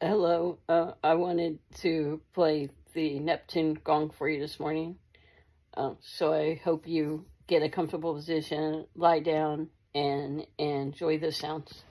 Hello. Uh, I wanted to play the Neptune gong for you this morning. Um, so I hope you get a comfortable position, lie down, and, and enjoy the sounds.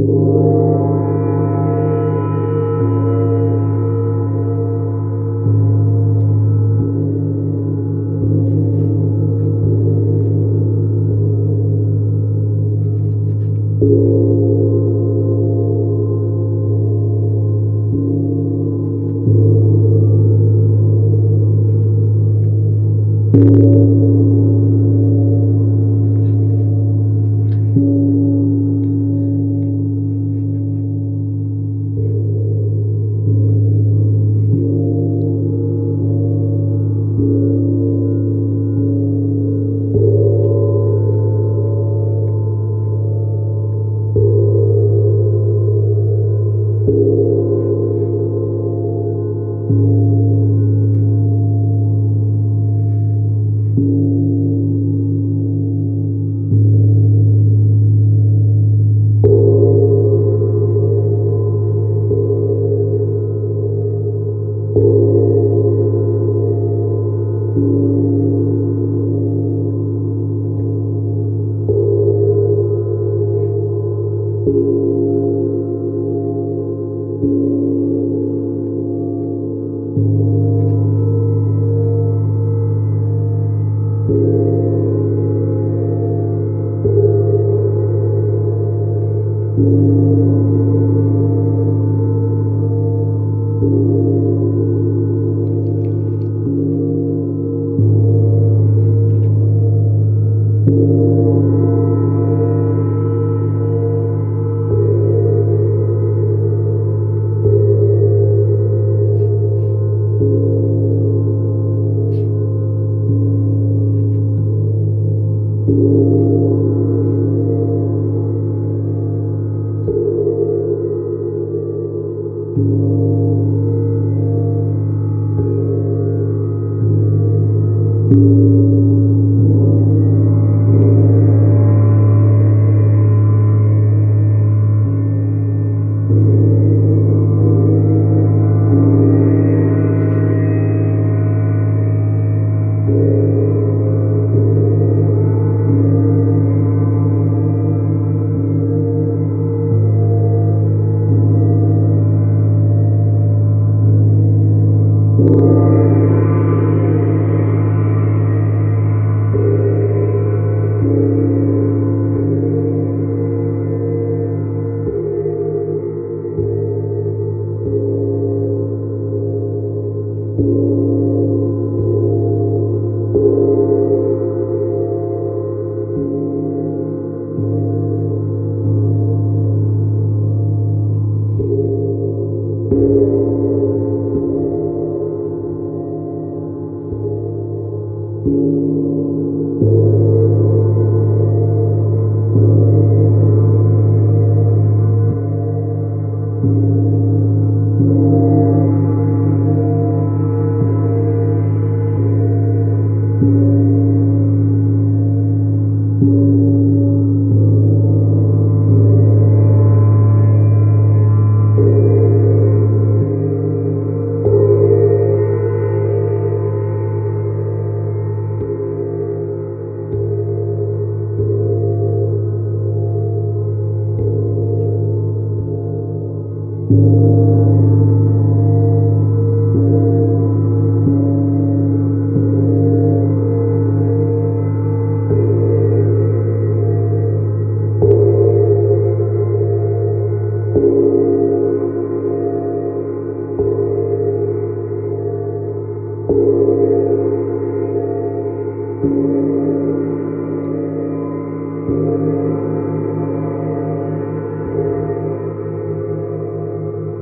you.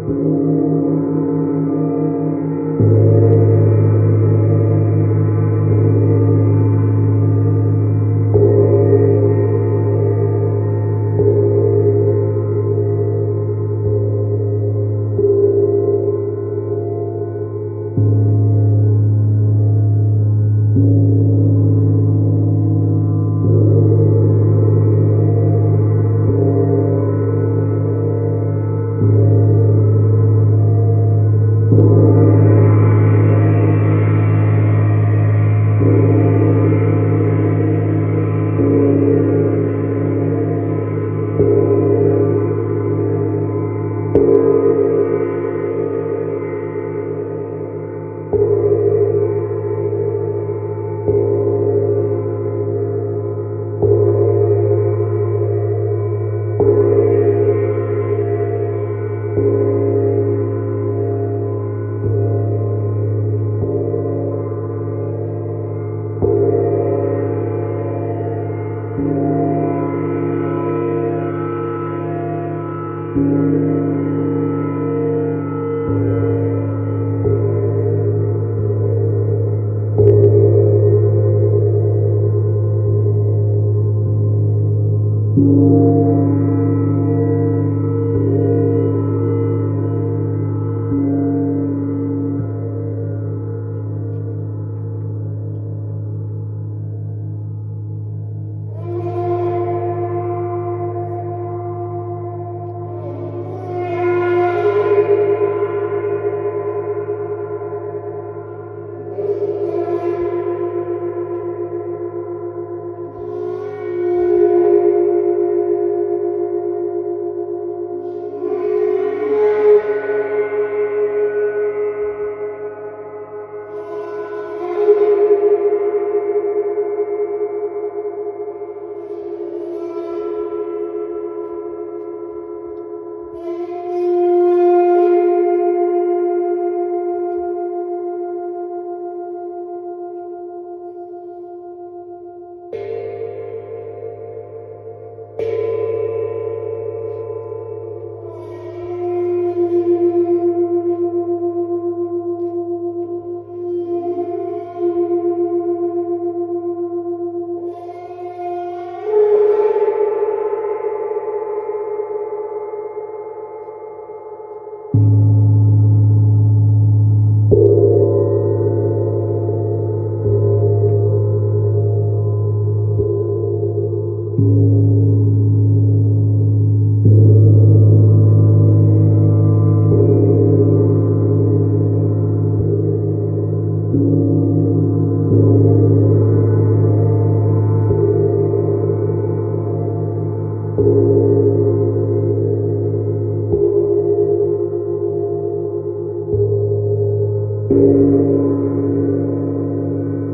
Música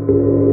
you